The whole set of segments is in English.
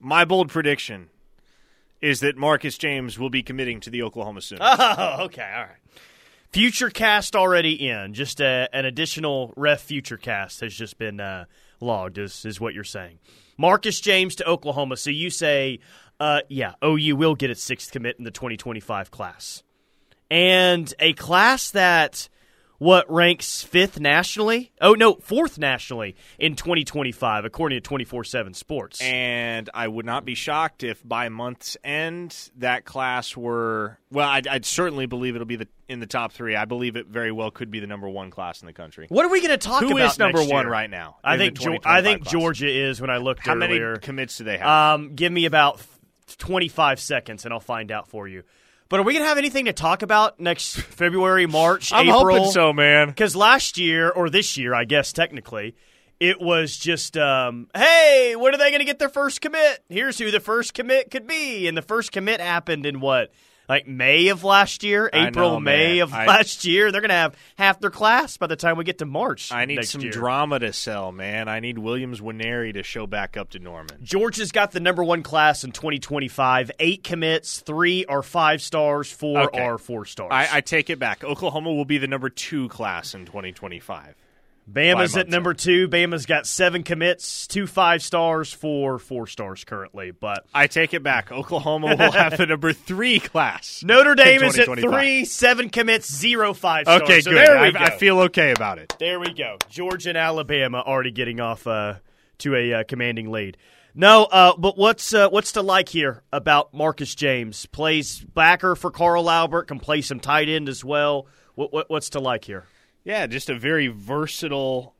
My bold prediction is that Marcus James will be committing to the Oklahoma Sooners. Oh, okay, all right. Future cast already in. Just a, an additional ref future cast has just been uh, logged, is, is what you're saying. Marcus James to Oklahoma. So you say, uh, yeah, OU will get its sixth commit in the 2025 class. And a class that what ranks fifth nationally? Oh no, fourth nationally in 2025, according to 24/7 Sports. And I would not be shocked if by month's end that class were well. I'd, I'd certainly believe it'll be the in the top three. I believe it very well could be the number one class in the country. What are we going to talk Who about? is number one right now? I think the Geo- 2025 I think class? Georgia is when I looked How many commits do they have? Um, give me about 25 seconds and I'll find out for you. But are we going to have anything to talk about next February, March, April? I'm April? hoping so, man. Because last year, or this year, I guess technically, it was just, um, hey, when are they going to get their first commit? Here's who the first commit could be. And the first commit happened in what? Like May of last year, April, know, May man. of I- last year. They're going to have half their class by the time we get to March. I need some year. drama to sell, man. I need Williams Nwaneri to show back up to Norman. Georgia's got the number one class in 2025. Eight commits, three are five stars, four Okay. are four stars. I, I take it back. Oklahoma will be the number two class in 2025. Bama's at number two. Bama's got seven commits, two five stars, four four stars currently. But I take it back. Oklahoma will have the number three class. Notre Dame is at three, seven commits, zero five stars. Okay, so good. I, go. I feel okay about it. There we go. Georgia and Alabama already getting off uh, to a uh, commanding lead. No, uh, but what's uh, what's to like here about Marcus James? Plays backer for Carl Albert, can play some tight end as well. What, what, what's to like here? Yeah, just a very versatile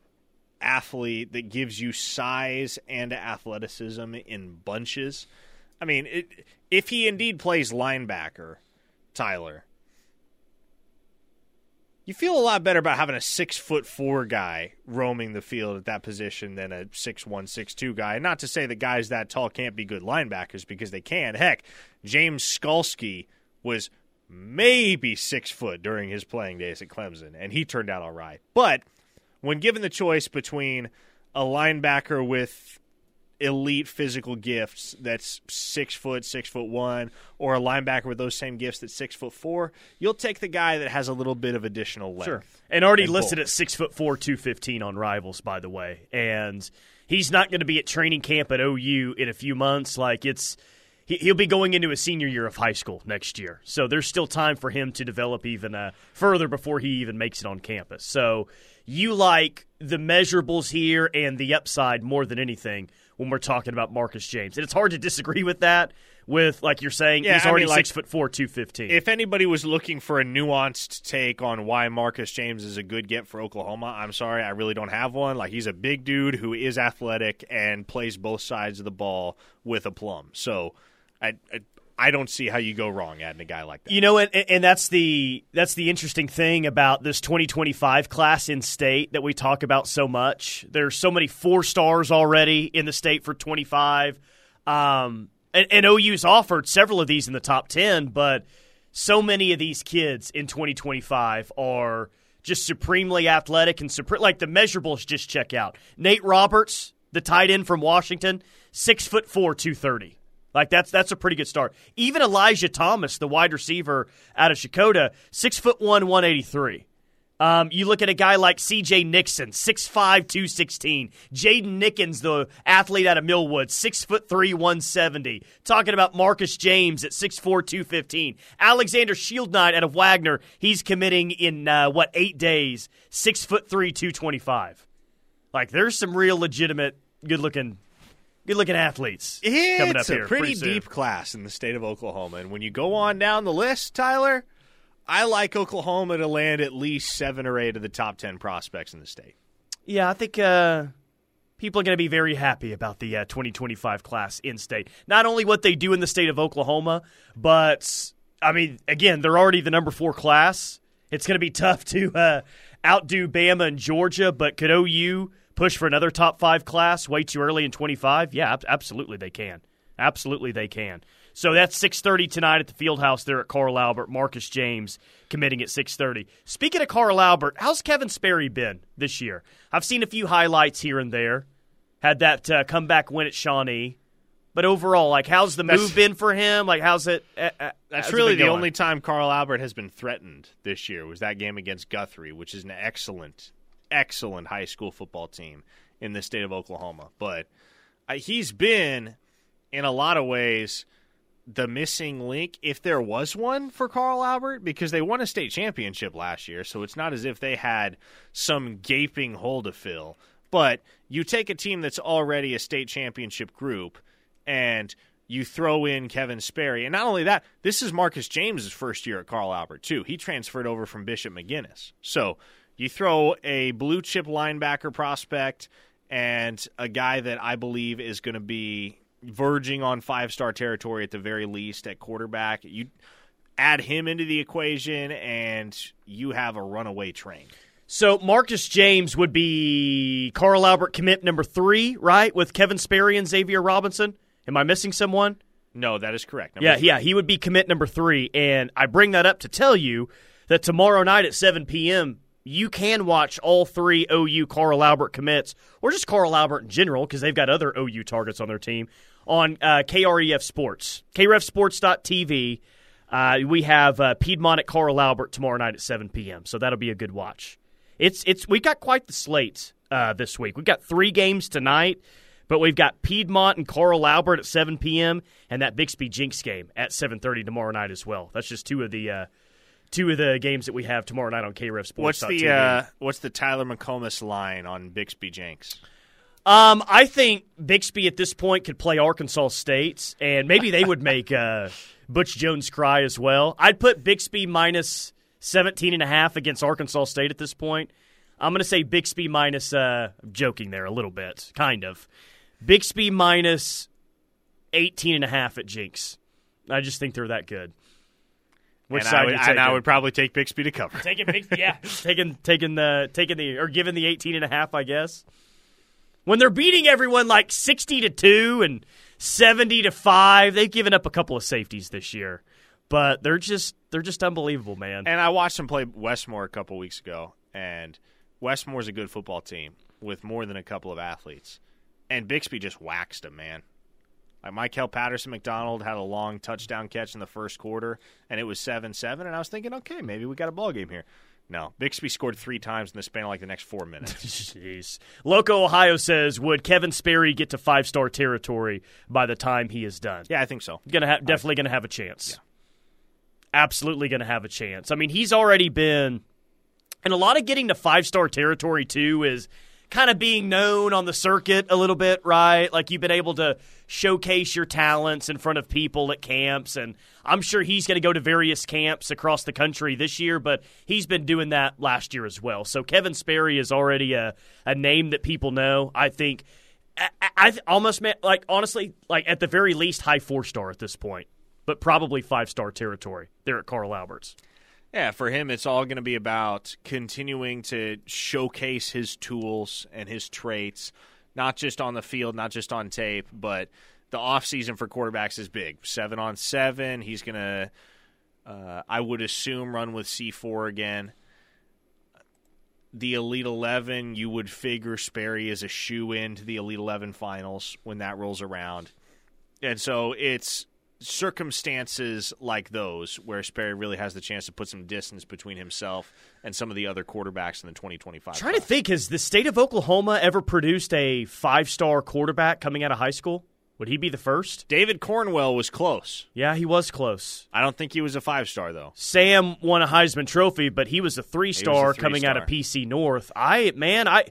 athlete that gives you size and athleticism in bunches. I mean, it, if he indeed plays linebacker, Tyler, you feel a lot better about having a six foot four guy roaming the field at that position than a six one, six two guy. Not to say that guys that tall can't be good linebackers because they can. Heck, James Skalski was maybe six foot during his playing days at Clemson, and he turned out all right. But when given the choice between a linebacker with elite physical gifts that's six foot, six foot one, or a linebacker with those same gifts that's six foot four, you'll take the guy that has a little bit of additional length. And already And listed bulk. at six foot four, two fifteen on Rivals, by the way. And he's not going to be at training camp at OU in a few months. Like it's he'll be going into his senior year of high school next year. So there's still time for him to develop even uh, further before he even makes it on campus. So you like the measurables here and the upside more than anything when we're talking about Marcus James. And it's hard to disagree with that. With like you're saying, Yeah, he's I already mean, like, six foot four, two fifteen. If anybody was looking for a nuanced take on why Marcus James is a good get for Oklahoma, I'm sorry, I really don't have one. Like he's a big dude who is athletic and plays both sides of the ball with aplomb. So I I, I don't see how you go wrong adding a guy like that. You know, and, and that's the that's the interesting thing about this 2025 class in state that we talk about so much. There's so many four stars already in the state for 25, um, and, and OU's offered several of these in the top 10, but so many of these kids in 2025 are just supremely athletic and super, like the measurables just check out. Nate Roberts, the tight end from Washington, six foot four, two thirty. Like that's that's a pretty good start. Even Elijah Thomas, the wide receiver out of Shakota, six foot one, one eighty three. Um, you look at a guy like C.J. Nixon, 6'5", 216. Jaden Nickens, the athlete out of Millwood, six foot three, one seventy. Talking about Marcus James at 6'4", 215. Alexander Shieldnight out of Wagoner, he's committing in uh, what eight days, six foot three, two twenty five. Like there's some real legitimate, good looking, good looking at athletes coming up It's a pretty soon. deep class in the state of Oklahoma, and when you go on down the list, Tyler, I like Oklahoma to land at least seven or eight of the top ten prospects in the state. Yeah, I think uh, people are going to be very happy about the uh, 2025 class in state. Not only what they do in the state of Oklahoma, but I mean, again, they're already the number four class. It's going to be tough to uh, outdo Bama and Georgia, but could OU push for another top five class way too early in 25? Yeah, absolutely they can. Absolutely they can. So that's 6:30 tonight at the Fieldhouse there at Carl Albert. Marcus James committing at 6:30. Speaking of Carl Albert, how's Kevin Sperry been this year? I've seen a few highlights here and there. Had that uh, comeback win at Shawnee. But overall, like, how's the move been for him? Like, how's it? Uh, uh, That's how's really been the only time Carl Albert has been threatened this year was that game against Guthrie, which is an excellent, excellent high school football team in the state of Oklahoma. But uh, he's been, in a lot of ways, the missing link, if there was one for Carl Albert, because they won a state championship last year. So it's not as if they had some gaping hole to fill. But you take a team that's already a state championship group and you throw in Kevin Sperry. And not only that, this is Marcus James' first year at Carl Albert, too. He transferred over from Bishop McGuinness. So you throw a blue chip linebacker prospect and a guy that I believe is going to be verging on five star territory at the very least at quarterback. You add him into the equation, and you have a runaway train. So Marcus James would be Carl Albert commit number three, right? With Kevin Sperry and Xavier Robinson. Am I missing someone? No, that is correct. Number Yeah, three. yeah, he would be commit number three. And I bring that up to tell you that tomorrow night at 7 p.m., you can watch all three OU Carl Albert commits, or just Carl Albert in general, because they've got other OU targets on their team, on uh, KREF Sports. KREFSports.tv. Uh, we have uh, Piedmont at Carl Albert tomorrow night at 7 p.m., so that'll be a good watch. It's it's we got quite the slate uh, this week. We've got three games tonight, but we've got Piedmont and Carl Albert at 7 p.m. and that Bixby Jenks game at 7:30 tomorrow night as well. That's just two of the uh, two of the games that we have tomorrow night on KREF Sports. What's the uh, what's the Tyler McComas line on Bixby Jenks? Um, I think Bixby at this point could play Arkansas State, and maybe they would make uh, Butch Jones cry as well. I'd put Bixby minus 17 and a half against Arkansas State at this point. I'm going to say Bixby minus, uh, I'm joking there a little bit, kind of. Bixby minus 18 and a half at Jenks. I just think they're that good. Which and side I would, you and taking? I would probably take Bixby to cover. Taking Bixby, yeah, taking taking the taking the or giving the 18 and a half, I guess. When they're beating everyone like 60 to 2 and 70 to 5, they've given up a couple of safeties this year. But they're just they're just unbelievable, man. And I watched them play Westmoore a couple weeks ago, and Westmoore's a good football team with more than a couple of athletes. And Bixby just waxed them, man. Like Michael Patterson McDonald had a long touchdown catch in the first quarter, and it was seven seven. And I was thinking, okay, maybe we got a ball game here. No, Bixby scored three times in the span of like the next four minutes. Jeez. Loco Ohio says, would Kevin Sperry get to five star territory by the time he is done? yeah, I think so. Gonna ha- definitely gonna have a chance. Absolutely gonna have a chance. I mean, he's already been, and a lot of getting to five star territory too is kind of being known on the circuit a little bit, right? Like you've been able to showcase your talents in front of people at camps, and I'm sure he's going to go to various camps across the country this year, but he's been doing that last year as well. So Kevin Sperry is already a, a name that people know. I think. I, almost meant like honestly, like at the very least, high four star at this point, but probably five star territory there at Carl Alberts. Yeah, for him, it's all going to be about continuing to showcase his tools and his traits, not just on the field, not just on tape, but the offseason for quarterbacks is big. Seven on seven. He's going to, uh, I would assume, run with C4 again. The Elite 11, you would figure Sperry is a shoe in to the Elite 11 finals when that rolls around. And so it's circumstances like those where Sperry really has the chance to put some distance between himself and some of the other quarterbacks in the 2025. Trying to think, has the state of Oklahoma ever produced a five star quarterback coming out of high school? Would he be the first? David Cornwell was close. Yeah, he was close. I don't think he was a five star though. Sam won a Heisman Trophy, but he was a three star three-star. coming out of PC North. I man, I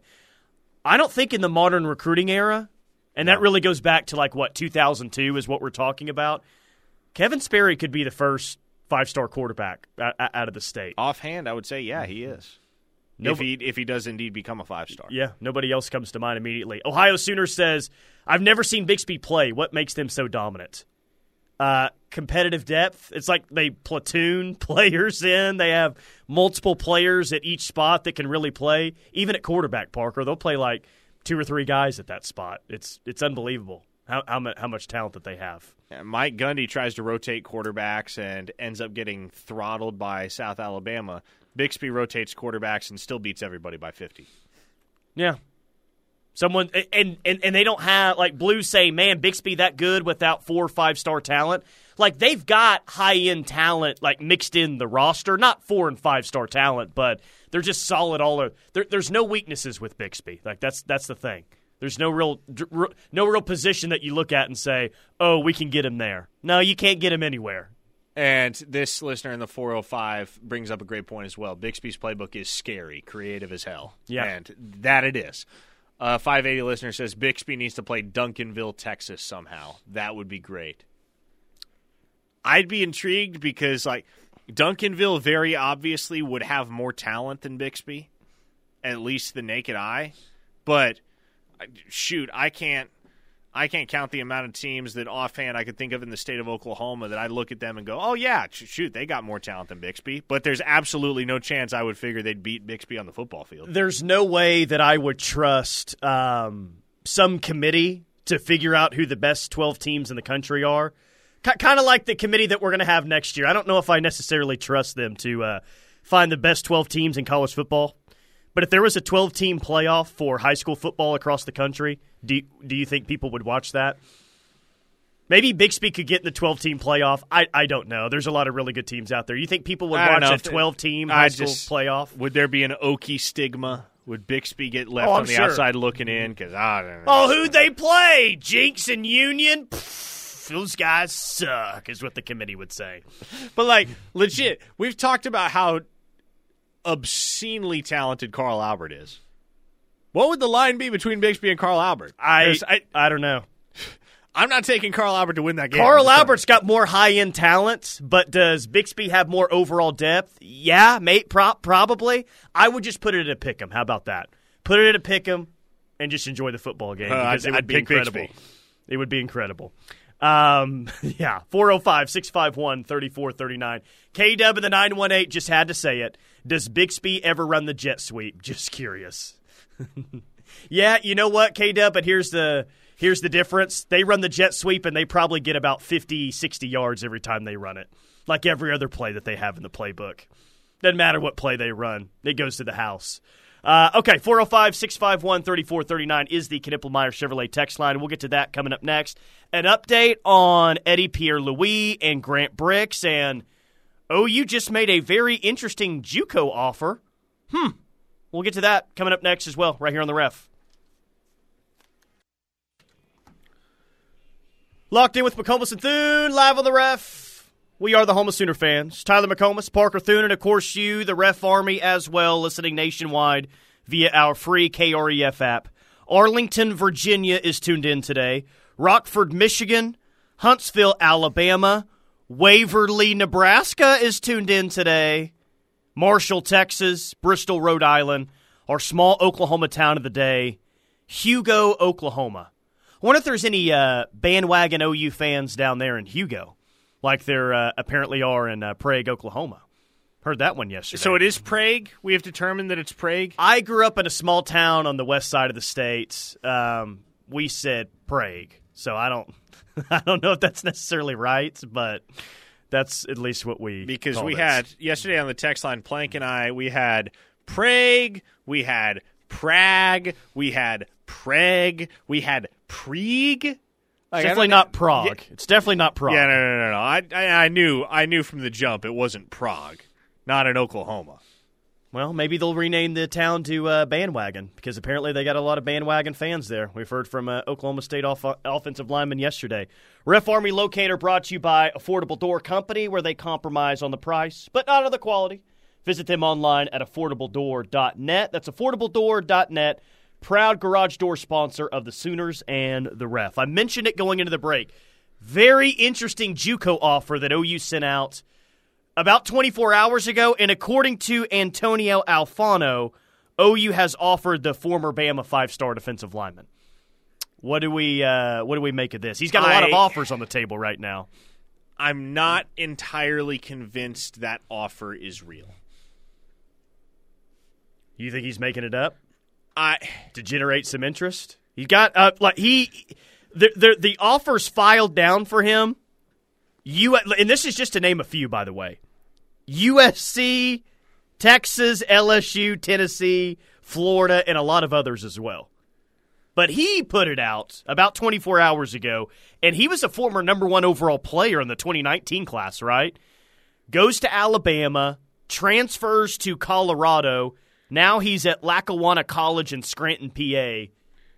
I don't think in the modern recruiting era, and that really goes back to like what 2002 is what we're talking about. Kevin Sperry could be the first five star quarterback out, of the state. Offhand, I would say yeah, he is. If he if he does indeed become a five star. Yeah, nobody else comes to mind immediately. Ohio Sooner says, I've never seen Bixby play. What makes them so dominant? Uh, competitive depth. It's like they platoon players in. They have multiple players at each spot that can really play. Even at quarterback, Parker, they'll play like two or three guys at that spot. It's it's unbelievable how how, how much talent that they have. Mike Gundy tries to rotate quarterbacks and ends up getting throttled by South Alabama. Bixby rotates quarterbacks and still beats everybody by 50. Yeah. Someone and, and and they don't have like Blues say, man, Bixby that good without four or five star talent. Like they've got high end talent like mixed in the roster, not four and five star talent, but they're just solid all over. There, there's no weaknesses with Bixby. Like that's that's the thing. There's no real no real position that you look at and say, "Oh, we can get him there." No, you can't get him anywhere. And this listener in the 405 brings up a great point as well. Bixby's playbook is scary, creative as hell. Yeah. And that it is. Uh, 580 listener says Bixby needs to play Duncanville, Texas somehow. That would be great. I'd be intrigued because, like, Duncanville very obviously would have more talent than Bixby, at least the naked eye. But shoot, I can't I can't count the amount of teams that offhand I could think of in the state of Oklahoma that I look at them and go, "Oh yeah, shoot, they got more talent than Bixby." But there's absolutely no chance I would figure they'd beat Bixby on the football field. There's no way that I would trust um, some committee to figure out who the best 12 teams in the country are. Kind of like the committee that we're going to have next year. I don't know if I necessarily trust them to uh, find the best 12 teams in college football. But if there was a 12 team playoff for high school football across the country, do, do you think people would watch that? Maybe Bixby could get in the 12 team playoff. I, I don't know. There's a lot of really good teams out there. You think people would watch a 12 team high school just, playoff? Would there be an Okie stigma? Would Bixby get left oh, on the sure. outside looking in? Because I don't know. Oh, who'd they play? Jenks and Union? Pfft, those guys suck, is what the committee would say. But, like, legit, we've talked about how obscenely talented Carl Albert is. What would the line be between Bixby and Carl Albert? I I, I don't know. I'm not taking Carl Albert to win that game. Carl Albert's got more high end talent, but does Bixby have more overall depth? Yeah, mate, pro- probably. I would just put it at a pick 'em. How about that? Put it at a pick 'em and just enjoy the football game uh, because I'd, it would I'd be incredible. Bixby. It would be incredible. Um, yeah, 405 651 3439. K Dub in the 918 just had to say it. Does Bixby ever run the jet sweep? Just curious. yeah, you know what, K Dub, but here's the here's the difference. They run the jet sweep and they probably get about 50, 60 yards every time they run it. Like every other play that they have in the playbook. Doesn't matter what play they run, it goes to the house. Uh, okay, 405 651 3439 is the Knippelmeyer Chevrolet text line. We'll get to that coming up next. An update on Eddie Pierre Louis and Grant Brix. And oh, you just made a very interesting Juco offer. Hmm. We'll get to that coming up next as well, right here on the ref. Locked in with McComas and Thune, live on the ref. We are the Homa Sooner fans. Tyler McComas, Parker Thune, and of course you, the Ref Army, as well, listening nationwide via our free KREF app. Arlington, Virginia is tuned in today. Rockford, Michigan, Huntsville, Alabama, Waverly, Nebraska is tuned in today. Marshall, Texas, Bristol, Rhode Island, our small Oklahoma town of the day, Hugo, Oklahoma. I wonder if there's any uh, bandwagon OU fans down there in Hugo like there uh, apparently are in uh, Prague, Oklahoma. Heard that one yesterday. So it is Prague. We have determined that it's Prague. I grew up in a small town on the west side of the state. Um, we said Prague, so I don't, I don't know if that's necessarily right, but that's at least what we because we this. had yesterday on the text line. Plank and I we had Prague, we had Prague, we had Prague, we had Prague. Like, definitely not Prague. Yeah, it's definitely not Prague. Yeah, no, no, no, no. I, I, I knew, I knew from the jump it wasn't Prague, not in Oklahoma. Well, maybe they'll rename the town to uh, Bandwagon because apparently they got a lot of bandwagon fans there. We've heard from uh, Oklahoma State off- offensive lineman yesterday. Ref Army Locator brought to you by Affordable Door Company, where they compromise on the price but not on the quality. Visit them online at affordabledoor.net. That's affordabledoor.net proud garage door sponsor of the Sooners and the Ref. I mentioned it going into the break. Very interesting JUCO offer that OU sent out about 24 hours ago, and according to Antonio Alfano, OU has offered the former Bama five-star defensive lineman. What do we uh, what do we make of this? He's got a lot of offers on the table right now. I'm not entirely convinced that offer is real. You think he's making it up? I to generate some interest. He got uh, like he the, the the offers filed down for him. You and this is just to name a few, by the way. USC, Texas, LSU, Tennessee, Florida, and a lot of others as well. But he put it out about 24 hours ago, and he was a former number one overall player in the 2019 class, right? Goes to Alabama, transfers to Colorado. Now he's at Lackawanna College in Scranton, PA.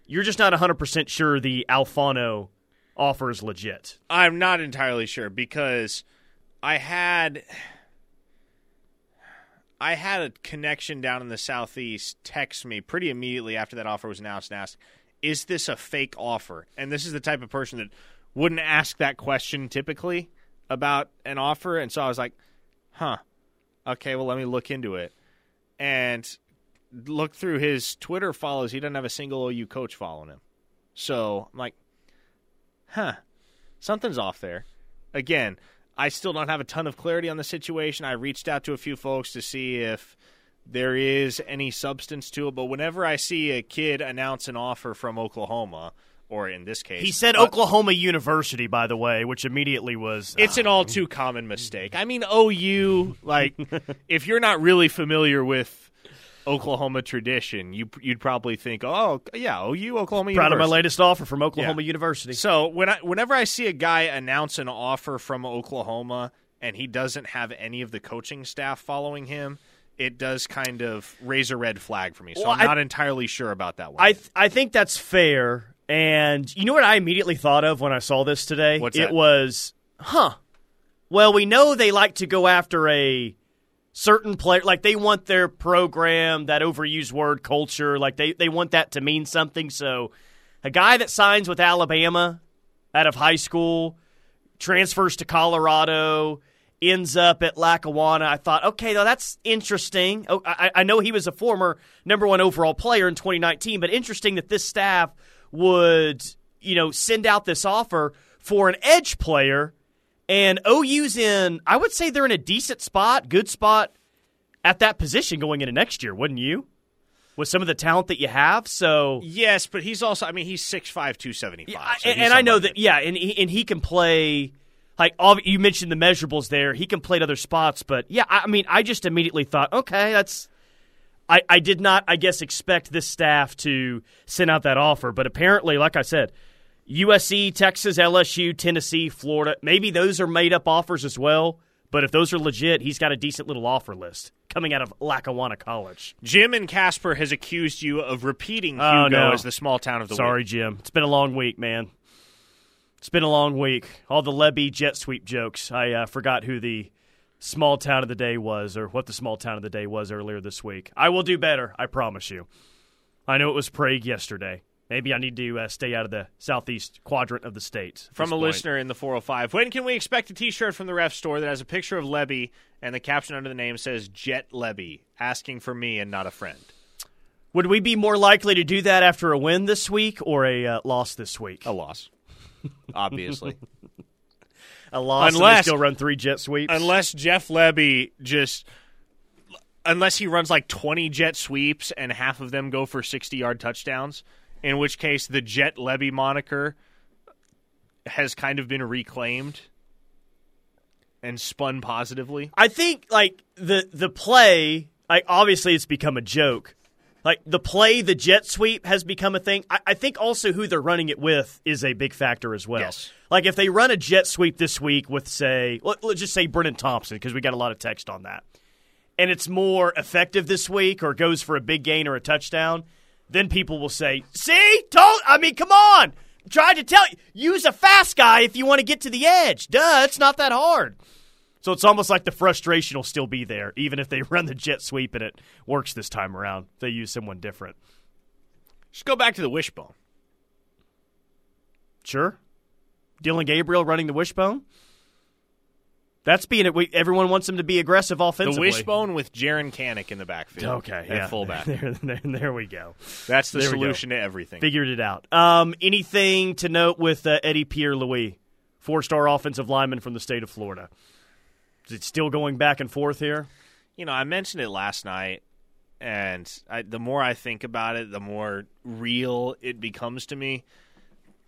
You're just not 100% sure the Alfano offer is legit. I'm not entirely sure because I had I had a connection down in the southeast text me pretty immediately after that offer was announced and asked, "Is this a fake offer?" And this is the type of person that wouldn't ask that question typically about an offer, and so I was like, "Huh, okay, well let me look into it." And look through his Twitter follows, he doesn't have a single OU coach following him. So I'm like, huh, something's off there. Again, I still don't have a ton of clarity on the situation. I reached out to a few folks to see if there is any substance to it, but whenever I see a kid announce an offer from Oklahoma, or in this case, He said uh, Oklahoma University, by the way, which immediately was. It's an all too common mistake. I mean, OU, like, if you're not really familiar with Oklahoma tradition, you you'd probably think, oh yeah, OU, Oklahoma. University. Proud of my latest offer from Oklahoma Yeah. University. So when I whenever I see a guy announce an offer from Oklahoma and he doesn't have any of the coaching staff following him, it does kind of raise a red flag for me. So Well, I'm I- not entirely sure about that one. I th- I think that's fair. And you know what I immediately thought of when I saw this today? What's it that? was, huh. Well, we know they like to go after a certain player like they want their program, that overused word culture, like they, they want that to mean something. So a guy that signs with Alabama out of high school, transfers to Colorado, ends up at Lackawanna. I thought, okay, though that's interesting. Oh, I, I know he was a former number one overall player in 2019, but interesting that this staff would, you know, send out this offer for an edge player. And OU's in, I would say they're in a decent spot, good spot at that position going into next year, wouldn't you? With some of the talent that you have. So yes, but he's also I mean he's 6'5", 275. I- so and, and I know that, yeah, and he, and he can play. Like ob- you mentioned the measurables there, he can play at other spots, but yeah, I mean, I just immediately thought, okay, that's. I, I did not, I guess, expect this staff to send out that offer, but apparently, like I said, USC, Texas, LSU, Tennessee, Florida, maybe those are made up offers as well. But if those are legit, he's got a decent little offer list coming out of Lackawanna College. Jim and Casper has accused you of repeating Hugo Oh, no. as the small town of the Sorry, week. Jim. It's been a long week, man. It's been a long week. All the Lebby jet sweep jokes. I uh, forgot who the small town of the day was or what the small town of the day was earlier this week. I will do better, I promise you. I know it was Prague yesterday. Maybe I need to uh, stay out of the southeast quadrant of the state. From a point. listener in the 405. When can we expect a T-shirt from the ref store that has a picture of Lebby and the caption under the name says "Jet Lebby," asking for me and not a friend? Would we be more likely to do that after a win this week or a uh, loss this week? A loss, obviously. A loss and they still run three jet sweeps? unless Jeff Lebby just, unless he runs like 20 jet sweeps and half of them go for 60-yard touchdowns, in which case the Jet Lebby moniker has kind of been reclaimed and spun positively. I think like the the play, like obviously it's become a joke. Like the play, the jet sweep has become a thing. I, I think also who they're running it with is a big factor as well. Yes. Like if they run a jet sweep this week with say, let, let's just say Brenen Thompson because we got a lot of text on that, and it's more effective this week or goes for a big gain or a touchdown, then people will say, "See, told. I mean, come on." Tried to tell you, use a fast guy if you want to get to the edge. Duh, it's not that hard. So it's almost like the frustration will still be there, even if they run the jet sweep and it works this time around. They use someone different. Just go back to the wishbone. Sure. Dillon Gabriel running the wishbone. That's being it. we- Everyone wants him to be aggressive offensively. The wishbone with Jaren Kanak in the backfield. Okay, at yeah. fullback. There, there, there we go. That's the There solution to everything. Figured it out. Um, anything to note with uh, Eddie Pierre Louis, four star offensive lineman from the state of Florida? Is it still going back and forth here? you know, I mentioned it last night, and I, the more I think about it, the more real it becomes to me.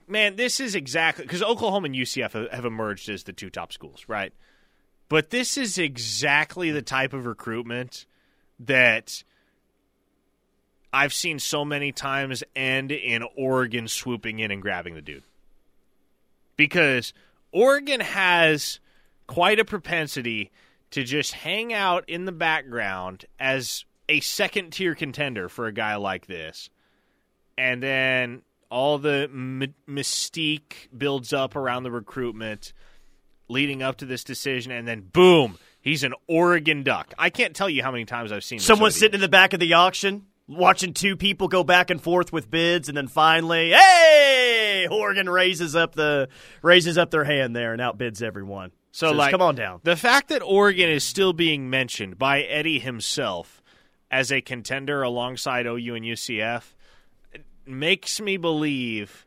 Man, this is exactly because Oklahoma and UCF have emerged as the two top schools, right? But this is exactly the type of recruitment that I've seen so many times end in Oregon swooping in and grabbing the dude. Because Oregon has quite a propensity to just hang out in the background as a second tier contender for a guy like this. And then all the m- mystique builds up around the recruitment leading up to this decision, and then boom, he's an Oregon Duck. I can't tell you how many times I've seen someone sitting in the back of the auction watching two people go back and forth with bids, and then finally, hey, Oregon raises up the raises up their hand there and outbids everyone. So, Says, like, come on down. The fact that Oregon is still being mentioned by Eddie himself as a contender alongside OU and UCF makes me believe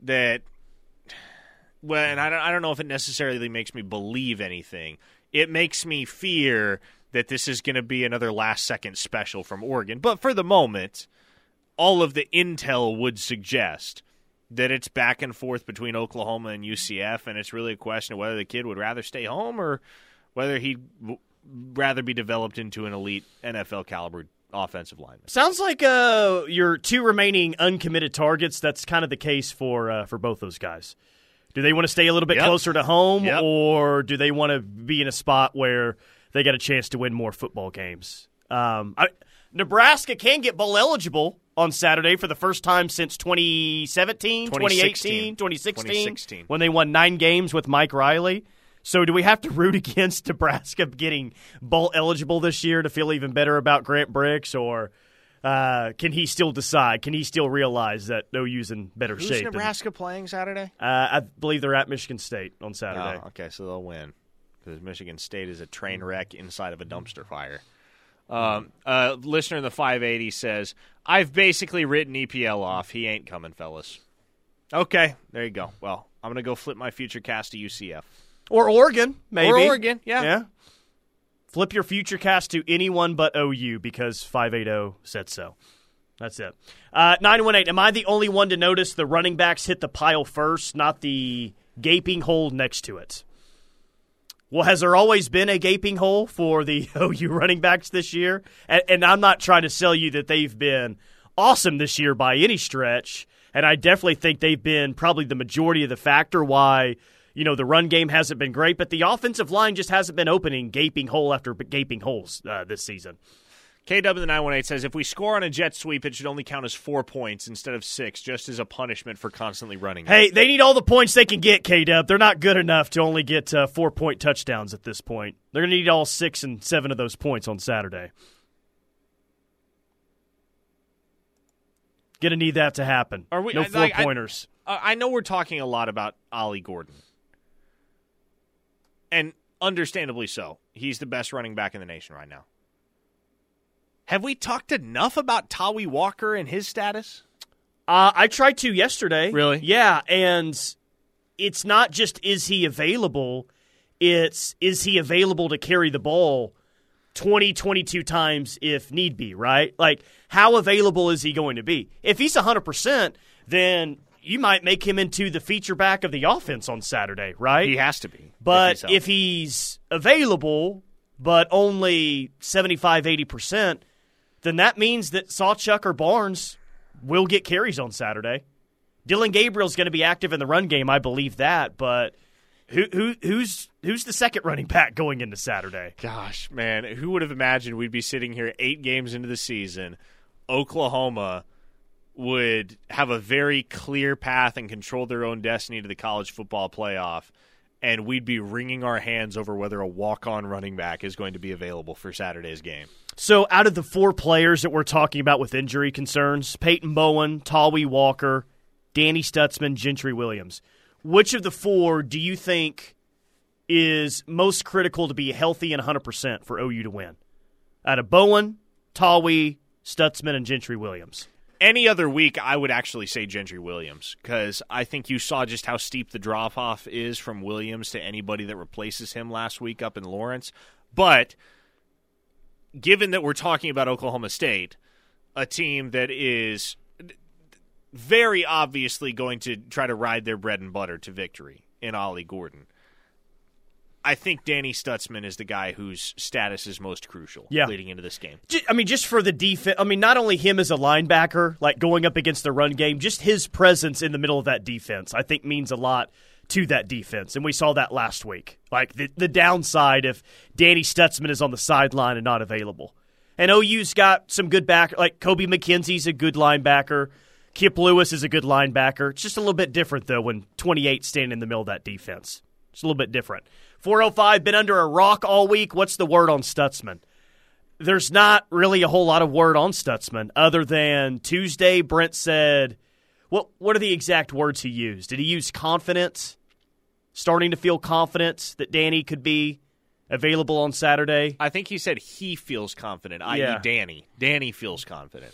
that. Well, and I don't, I don't know if it necessarily makes me believe anything. It makes me fear that this is going to be another last second special from Oregon. But for the moment, all of the intel would suggest that it's back and forth between Oklahoma and UCF, and it's really a question of whether the kid would rather stay home or whether he'd w- rather be developed into an elite NFL caliber offensive lineman. Sounds like uh, your two remaining uncommitted targets. That's kind of the case for uh, for both those guys. Do they want to stay a little bit Yep. closer to home, Yep. or do they want to be in a spot where they got a chance to win more football games? Um, I, Nebraska can get bowl eligible on Saturday for the first time since 2017, 2018, 2016. 2016, 2016. when they won nine games with Mike Riley. So, do we have to root against Nebraska getting bowl eligible this year to feel even better about Grant Brix, or uh, can he still decide? Can he still realize that OU's in better Who's shape? than- Nebraska playing Saturday? uh, I believe they're at Michigan State on Saturday. Oh, okay, so they'll win because Michigan State is a train wreck inside of a dumpster fire. Um, uh, listener in the 580 says, "I've basically written EPL off. He ain't coming, fellas." Okay, there you go. Well, I'm gonna go flip my future cast to UCF Or Oregon, maybe. or Oregon. Yeah, Yeah. Flip your future cast to anyone but OU because 580 said so. That's it. Uh, 918, am I the only one to notice the running backs hit the pile first, not the gaping hole next to it? Well, has there always been a gaping hole for the OU running backs this year? And, and I'm not trying to sell you that they've been awesome this year by any stretch. And I definitely think they've been probably the majority of the factor why, you know, the run game hasn't been great, but the offensive line just hasn't been opening gaping hole after gaping holes uh, this season. KW the 918 says if we score on a jet sweep, it should only count as four points instead of six, just as a punishment for constantly running. Hey, they need all the points they can get, KW. They're not good enough to only get uh, four point touchdowns at this point. They're going to need all six and seven of those points on Saturday. Going to need that to happen. Are we- no four like, pointers. Uh, I know we're talking a lot about Ollie Gordon, and understandably so. He's the best running back in the nation right now. Have we talked enough about Tawee Walker and his status? Uh, I tried to yesterday. Really? Yeah, and it's not just is he available, it's is he available to carry the ball 20, 22 times if need be, right? Like, how available is he going to be? If he's 100%, then you might make him into the feature back of the offense on Saturday, right? He has to be. But he's if he's available, but only 75, 80%, then that means that Sawchuk or Barnes will get carries on Saturday. Dillon Gabriel's going to be active in the run game, I believe that, but who, who who's who's the second running back going into Saturday? Gosh, man, who would have imagined we'd be sitting here eight games into the season? Oklahoma would have a very clear path and control their own destiny to the college football playoff, and we'd be wringing our hands over whether a walk on running back is going to be available for Saturday's game. So, out of the four players that we're talking about with injury concerns, Peyton Bowen, Tawee Walker, Danny Stutsman, Gentry Williams, which of the four do you think is most critical to be healthy and 100% for OU to win? Out of Bowen, Tawee, Stutsman, and Gentry Williams. Any other week, I would actually say Gentry Williams because I think you saw just how steep the drop off is from Williams to anybody that replaces him last week up in Lawrence. But given that we're talking about Oklahoma State, a team that is very obviously going to try to ride their bread and butter to victory in Ollie Gordon. I think Danny Stutsman is the guy whose status is most crucial Yeah. leading into this game. I mean, just for the defense. I mean, not only him as a linebacker, like going up against the run game, just his presence in the middle of that defense, I think means a lot to that defense. And we saw that last week. Like the, the downside if Danny Stutsman is on the sideline and not available. And OU's got some good back, like Kobie McKinzie's a good linebacker. Kip Lewis is a good linebacker. It's just a little bit different, though, when 28 stand in the middle of that defense. It's a little bit different. 405, been under a rock all week. What's the word on Stutsman? there's not really a whole lot of word on Stutsman other than Tuesday. Brent said, "What? What are the exact words he used? Did he use confidence? Starting to feel confident that Danny could be available on Saturday? I think he said he feels confident, i.e., Yeah. Danny. Danny feels confident.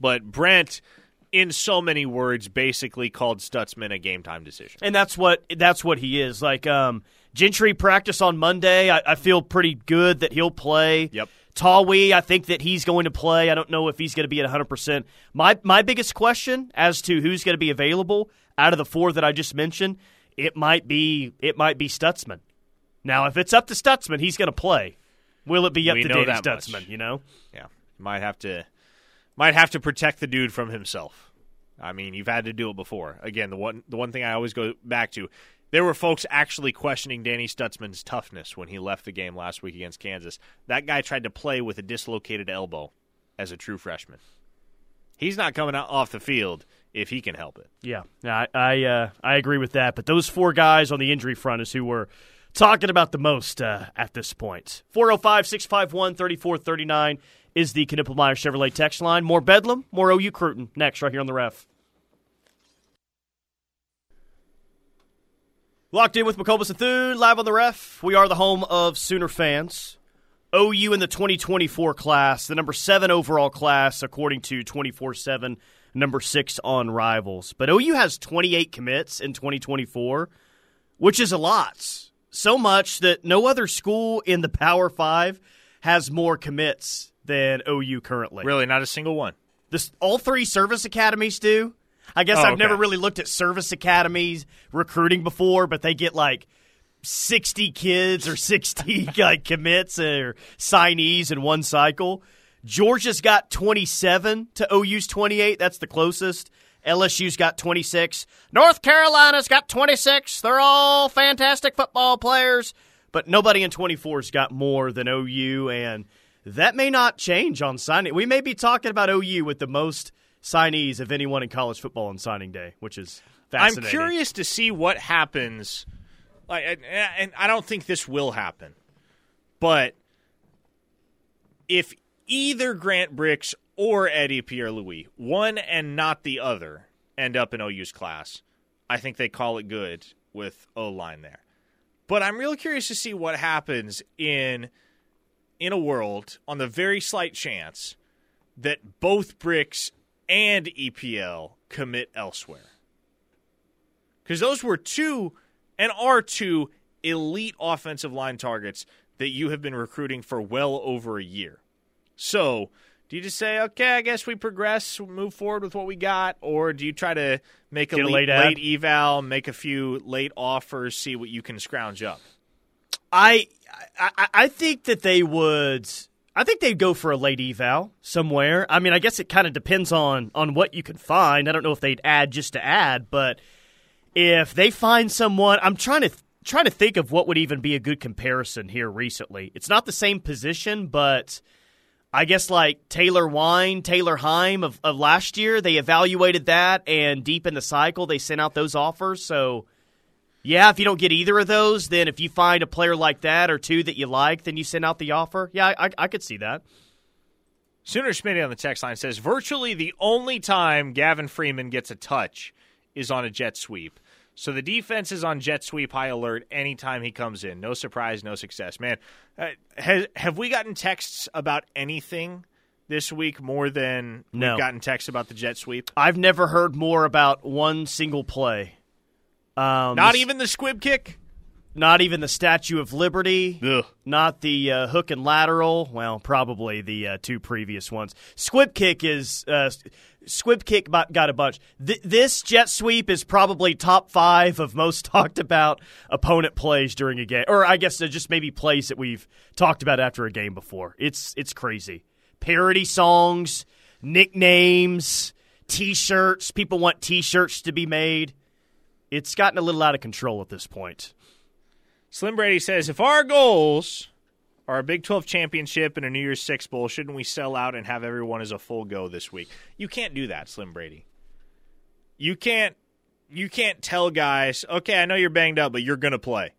But Brent, in so many words, basically called Stutsman a game time decision. And that's what that's what he is. Like um, Gentry practice on Monday. I, I feel pretty good that he'll play. Yep. Tawee, I think that he's going to play. I don't know if he's going to be at 100%. My my biggest question as to who's going to be available out of the four that I just mentioned, it might be it might be Stutsman. Now, if it's up to Stutsman, he's going to play. Will it be up We to Danny that much. Stutsman, you know? Yeah, might have to, might have to protect the dude from himself. I mean, you've had to do it before. Again, the one, the one thing I always go back to, there were folks actually questioning Danny Stutsman's toughness when he left the game last week against Kansas. That guy tried to play with a dislocated elbow as a true freshman. He's not coming out off the field if he can help it. Yeah, I I, uh, I agree with that. But those four guys on the injury front is who we're talking about the most uh, at this point. 405 651 3439 is the Knippelmeyer Chevrolet text line. More Bedlam, more OU Cruton. Next, right here on the ref. Locked in with McComas and Thune, live on the ref. We are the home of Sooner fans. OU in the 2024 class, the number seven overall class, according to 24 7, number six on rivals. But OU has 28 commits in 2024, which is a lot. So much that no other school in the Power Five has more commits than OU currently. Really, not a single one. This, all three service academies do. I guess Oh, I've okay. never really looked at service academies recruiting before, but they get like 60 kids or 60 like commits or signees in one cycle. Georgia's got 27 to OU's 28. That's the closest. LSU's got 26. North Carolina's got 26. They're all fantastic football players, but nobody in 24's got more than OU, and that may not change on signing. We may be talking about OU with the most signees of anyone in college football on signing day, which is fascinating. I'm curious to see what happens. Like, and, and I don't think this will happen, but if either Grant Brix or Eddie Pierre Louis, one and not the other, end up in OU's class, I think they call it good with O line there. But I'm real curious to see what happens in in a world on the very slight chance that both Brix and EPL commit elsewhere. Because those were two and are two elite offensive line targets that you have been recruiting for well over a year. So, do you just say, okay, I guess we progress, move forward with what we got, or do you try to make a a late, late late eval, make a few late offers, see what you can scrounge up? I, I I think that they would. I think they'd go for a late eval somewhere. I mean, I guess it kind of depends on on what you can find. I don't know if they'd add just to add, but if they find someone, I'm trying to trying to think of what would even be a good comparison here recently. It's not the same position, but I guess like Taylor Wine, Taylor Heim of, of last year, they evaluated that, and deep in the cycle, they sent out those offers. So, yeah, if you don't get either of those, then if you find a player like that or two that you like, then you send out the offer. Yeah, I, I, could see that. Sooner Smitty on the text line says virtually the only time Gavin Freeman gets a touch is on a jet sweep. So the defense is on jet sweep high alert anytime he comes in. No surprise, no success. Man, uh, has, have we gotten texts about anything this week more than No. we've gotten texts about the jet sweep? I've never heard more about one single play. Um, Not even the squib kick? Not even the Statue of Liberty. Ugh. Not the uh, hook and lateral. Well, probably the uh, two previous ones. Squib kick is uh, squib kick got a bunch. Th- this jet sweep is probably top five of most talked about opponent plays during a game, or I guess just maybe plays that we've talked about after a game before. It's it's crazy. Parody songs, nicknames, T-shirts. People want T-shirts to be made. It's gotten a little out of control at this point. Slim Brady says, if our goals are a Big 12 championship and a New Year's Six Bowl, shouldn't we sell out and have everyone as a full go this week? You can't do that, Slim Brady. You can't you can't tell guys, okay, I know you're banged up, but you're gonna play.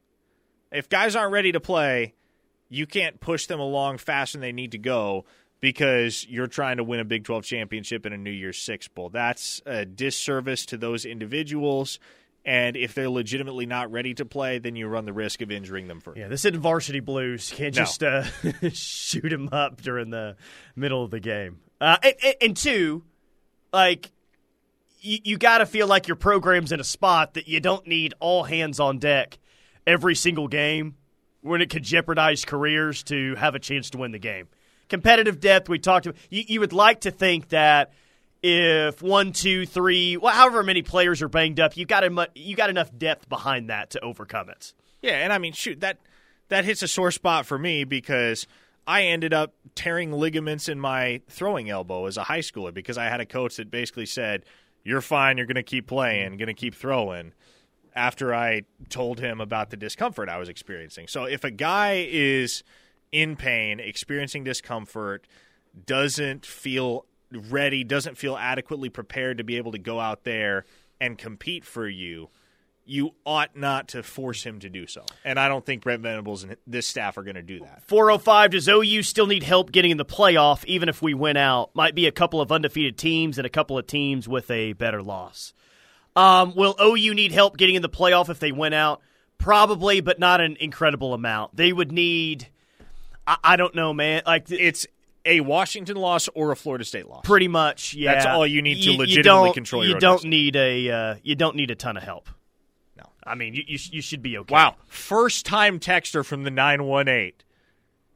If guys aren't ready to play, you can't push them along faster than they need to go because you're trying to win a Big 12 championship and a New Year's Six Bowl. That's a disservice to those individuals and if they're legitimately not ready to play, then you run the risk of injuring them first. Yeah, this isn't varsity blues. You can't no. just uh, shoot them up during the middle of the game. Uh, and, and, and, two, like you, you got to feel like your program's in a spot that you don't need all hands on deck every single game when it could jeopardize careers to have a chance to win the game. Competitive depth, we talked about. You, you would like to think that if one, two, three, well, however many players are banged up, you got em- you got enough depth behind that to overcome it. Yeah, and I mean, shoot that that hits a sore spot for me because I ended up tearing ligaments in my throwing elbow as a high schooler because I had a coach that basically said, "You're fine. You're going to keep playing. Going to keep throwing." After I told him about the discomfort I was experiencing, so if a guy is in pain, experiencing discomfort, doesn't feel ready, doesn't feel adequately prepared to be able to go out there and compete for you, you ought not to force him to do so. And I don't think Brent Venables and this staff are going to do that. 405 Does OU still need help getting in the playoff, even if we win out? Might be a couple of undefeated teams and a couple of teams with a better loss. Um, will OU need help getting in the playoff if they win out? Probably, but not an incredible amount. They would need. I, I don't know, man. Like it's a Washington loss or a Florida State loss. Pretty much, yeah. That's all you need to you, legitimately you control your. You don't need a uh, you don't need a ton of help. No, I mean you you, you should be okay. Wow, first time texter from the nine one eight.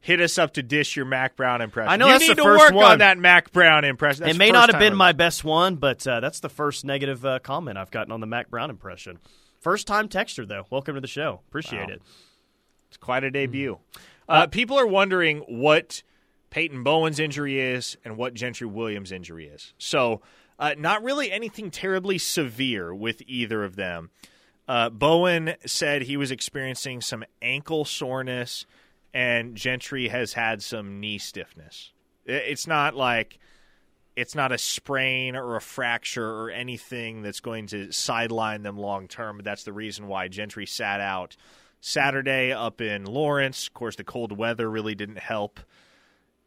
Hit us up to dish your Mack Brown impression. I know you that's need the to first work one. on that Mack Brown impression. That's it may not have been my best one, but uh, that's the first negative uh, comment I've gotten on the Mack Brown impression. First time texter though. Welcome to the show. Appreciate wow. it. It's quite a debut. Uh, people are wondering what Peyton Bowen's injury is and what Gentry Williams' injury is. So, uh, not really anything terribly severe with either of them. Uh, Bowen said he was experiencing some ankle soreness, and Gentry has had some knee stiffness. It's not like it's not a sprain or a fracture or anything that's going to sideline them long term. But that's the reason why Gentry sat out Saturday up in Lawrence. Of course, the cold weather really didn't help.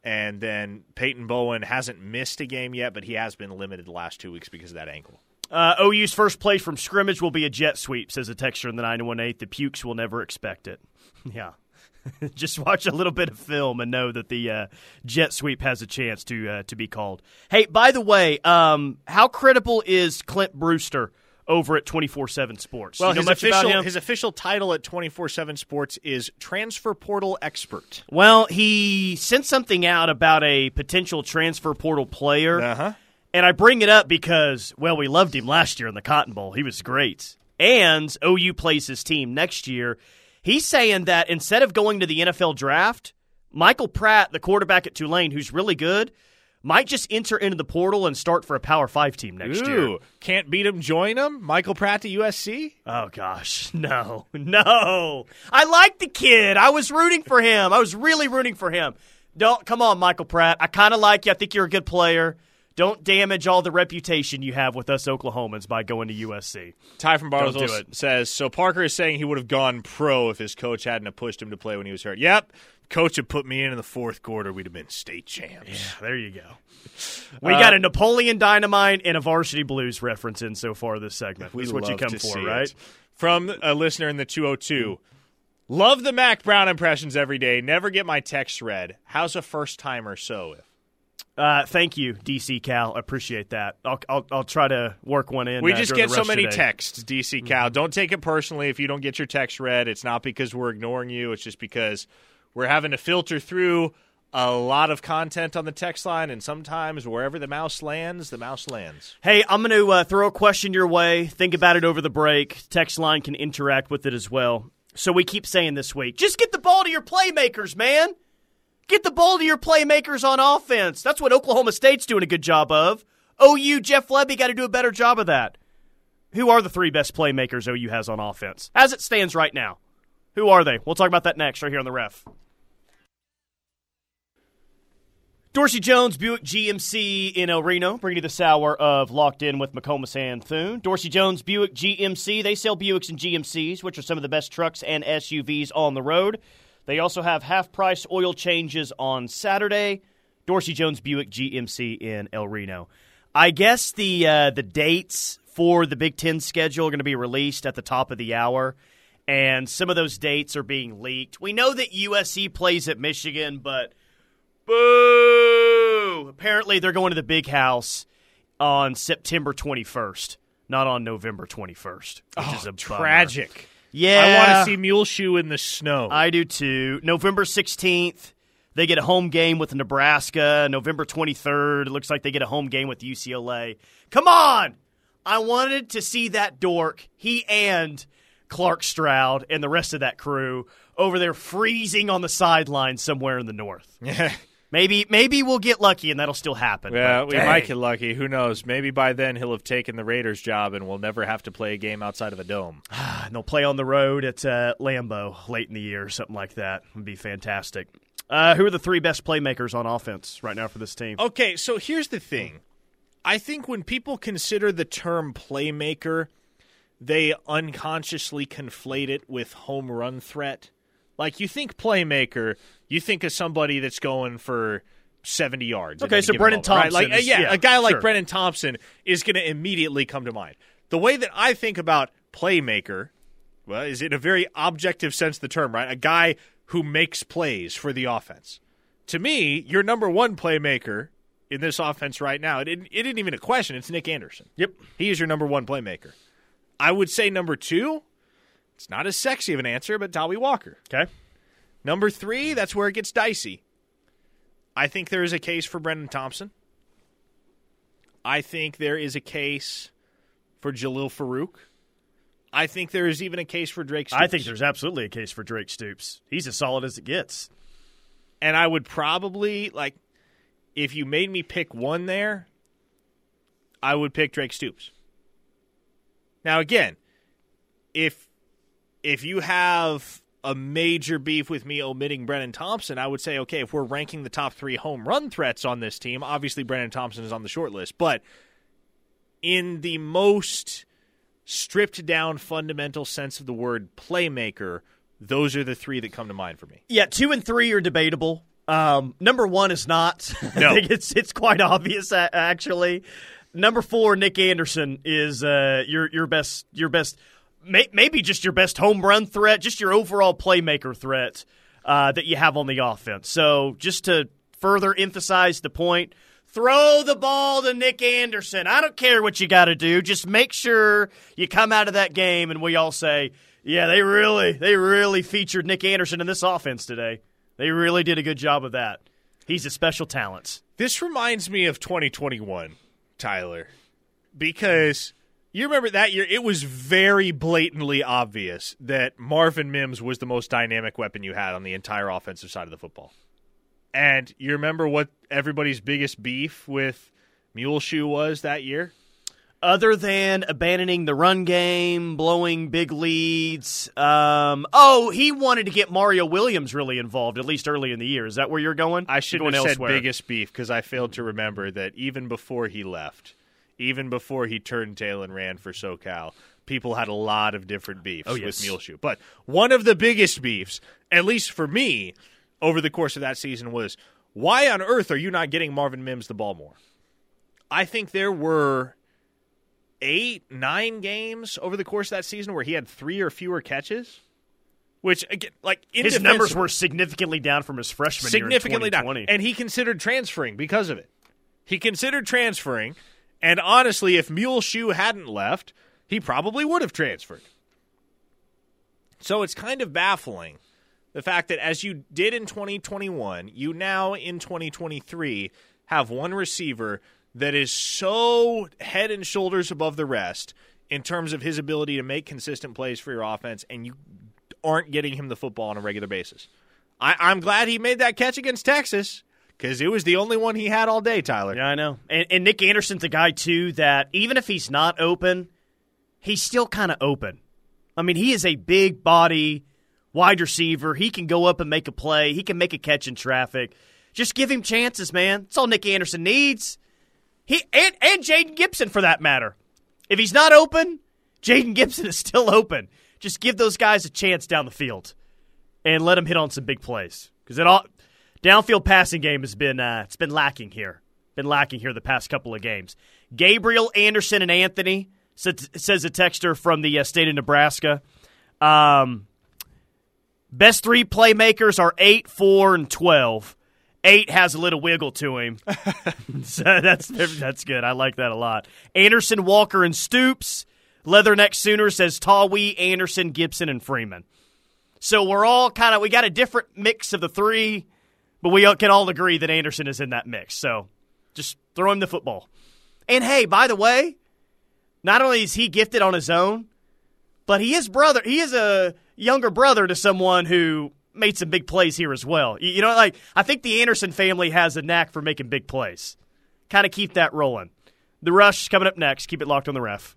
And then Peyton Bowen hasn't missed a game yet, but he has been limited the last two weeks because of that ankle. Uh, OU's first play from scrimmage will be a jet sweep, says a texture in the 918. The Pukes will never expect it. yeah. Just watch a little bit of film and know that the uh, jet sweep has a chance to uh, to be called. Hey, by the way, um, how credible is Clint Brewster over at 24/7 Sports. Well, you know his official his official title at 24/7 Sports is transfer portal expert. Well, he sent something out about a potential transfer portal player. Uh-huh. And I bring it up because well, we loved him last year in the Cotton Bowl. He was great. And OU plays his team next year. He's saying that instead of going to the NFL draft, Michael Pratt, the quarterback at Tulane, who's really good, might just enter into the portal and start for a Power Five team next Ooh, year. Can't beat him, join him. Michael Pratt to USC. Oh gosh, no, no. I like the kid. I was rooting for him. I was really rooting for him. Don't come on, Michael Pratt. I kind of like you. I think you're a good player. Don't damage all the reputation you have with us Oklahomans by going to USC. Ty from Bartlesville says so. Parker is saying he would have gone pro if his coach hadn't pushed him to play when he was hurt. Yep, coach had put me in in the fourth quarter, we'd have been state champs. Yeah, there you go. We uh, got a Napoleon Dynamite and a Varsity Blues reference in so far this segment. We what you come for, right? It. From a listener in the 202. Love the Mack Brown impressions every day. Never get my text read. How's a first timer so if? Uh, thank you, DC Cal. Appreciate that. I'll, I'll, I'll try to work one in. We uh, just get so many today. texts, DC Cal. Don't take it personally if you don't get your text read. It's not because we're ignoring you. It's just because we're having to filter through a lot of content on the text line, and sometimes wherever the mouse lands, the mouse lands. Hey, I'm going to uh, throw a question your way. Think about it over the break. Text line can interact with it as well. So we keep saying this week, just get the ball to your playmakers, man. Get the ball to your playmakers on offense. That's what Oklahoma State's doing a good job of. OU, Jeff Lebby got to do a better job of that. Who are the three best playmakers OU has on offense? As it stands right now. Who are they? We'll talk about that next, right here on the ref. Dorsey Jones, Buick GMC in El Reno, bringing you this hour of Locked In with McComas and Thune. Dorsey Jones, Buick GMC, they sell Buicks and GMCs, which are some of the best trucks and SUVs on the road. They also have half price oil changes on Saturday. Dorsey Jones, Buick GMC in El Reno. I guess the uh, the dates for the Big Ten schedule are going to be released at the top of the hour, and some of those dates are being leaked. We know that USC plays at Michigan, but Boo! Apparently, they're going to the big house on September 21st, not on November 21st, which oh, is a bummer. Tragic. Yeah, I want to see Muleshoe in the snow. I do too. November 16th, they get a home game with Nebraska. November 23rd, it looks like they get a home game with UCLA. Come on! I wanted to see that dork, he and Clark Stroud and the rest of that crew over there freezing on the sideline somewhere in the north. Yeah. Maybe maybe we'll get lucky and that'll still happen. Yeah, we dang. might get lucky. Who knows? Maybe by then he'll have taken the Raiders job and we'll never have to play a game outside of a dome. And they'll play on the road at uh, Lambeau late in the year, or something like that. Would be fantastic. Uh, who are the three best playmakers on offense right now for this team? Okay, so here's the thing. I think when people consider the term playmaker, they unconsciously conflate it with home run threat. Like you think playmaker, you think of somebody that's going for 70 yards. Okay, so Brenen moment, right? Thompson Like is- yeah, yeah, a guy like sure. Brenen Thompson is going to immediately come to mind. The way that I think about playmaker, well, is in a very objective sense of the term, right? A guy who makes plays for the offense. To me, your number one playmaker in this offense right now, it, it, it isn't even a question. It's Nick Anderson. Yep. He is your number one playmaker. I would say number two, it's not as sexy of an answer, but Tawee Walker. Okay. Number three, that's where it gets dicey. I think there is a case for Brenen Thompson. I think there is a case for Jalil Farooq. I think there is even a case for Drake Stoops. I think there's absolutely a case for Drake Stoops. He's as solid as it gets. and I would probably like if you made me pick one there, I would pick Drake Stoops. Now again, if if you have a major beef with me omitting Brenen Thompson, I would say okay, if we're ranking the top 3 home run threats on this team, obviously Brenen Thompson is on the short list, but in the most stripped down fundamental sense of the word playmaker, those are the three that come to mind for me. Yeah, two and three are debatable. Um, number one is not. No. I think it's it's quite obvious actually. Number four, Nick Anderson is uh, your your best your best may, maybe just your best home run threat, just your overall playmaker threat uh, that you have on the offense. So just to further emphasize the point, throw the ball to Nick Anderson. I don't care what you got to do, just make sure you come out of that game and we all say, yeah, they really they really featured Nick Anderson in this offense today. They really did a good job of that. He's a special talent. This reminds me of 2021, Tyler, because you remember that year it was very blatantly obvious that Marvin Mims was the most dynamic weapon you had on the entire offensive side of the football. And you remember what everybody's biggest beef with Muleshoe was that year? Other than abandoning the run game, blowing big leads, um, oh, he wanted to get Mario Williams really involved, at least early in the year. Is that where you're going? I should have going said biggest beef because I failed to remember that even before he left, even before he turned tail and ran for SoCal, people had a lot of different beefs Oh, yes. with Muleshoe. But one of the biggest beefs, at least for me, over the course of that season was why on earth are you not getting Marvin Mims the ball more? I think there were eight, nine games over the course of that season where he had three or fewer catches. which again, like his numbers were significantly down from his freshman year. significantly down, and he considered transferring because of it. He considered transferring, and honestly, if Muleshoe hadn't left, he probably would have transferred. So it's kind of baffling the fact that as you did in 2021, you now in 2023 have one receiver that is so head and shoulders above the rest in terms of his ability to make consistent plays for your offense, and you aren't getting him the football on a regular basis. I, am glad he made that catch against Texas because it was the only one he had all day, Tyler. Yeah, I know. And, and Nick Anderson's a guy, too, that even if he's not open, he's still kind of open. I mean, he is a big body wide receiver. He can go up and make a play. He can make a catch in traffic. Just give him chances, man. That's all Nick Anderson needs. He and, and Jayden Gibson for that matter. If he's not open, Jayden Gibson is still open. Just give those guys a chance down the field and let them hit on some big plays because it all downfield passing game has been uh, it's been lacking here. Been lacking here the past couple of games. Gabriel Anderson and Anthony says a texter from the uh, state of Nebraska. Um, best three playmakers are eight, four, and twelve. Eight has a little wiggle to him, so that's that's good. I like that a lot. Anderson, Walker, and Stoops. Leatherneck Sooner says Tawee, Anderson, Gibson, and Freeman. So we're all kind of we got a different mix of the three, but we can all agree that Anderson is in that mix. So just throw him the football. And hey, by the way, not only is he gifted on his own, but he is brother. He is a younger brother to someone who made some big plays here as well. You know, like I think the Anderson family has a knack for making big plays. Kind of keep that rolling. The rush coming up next. Keep it locked on the ref.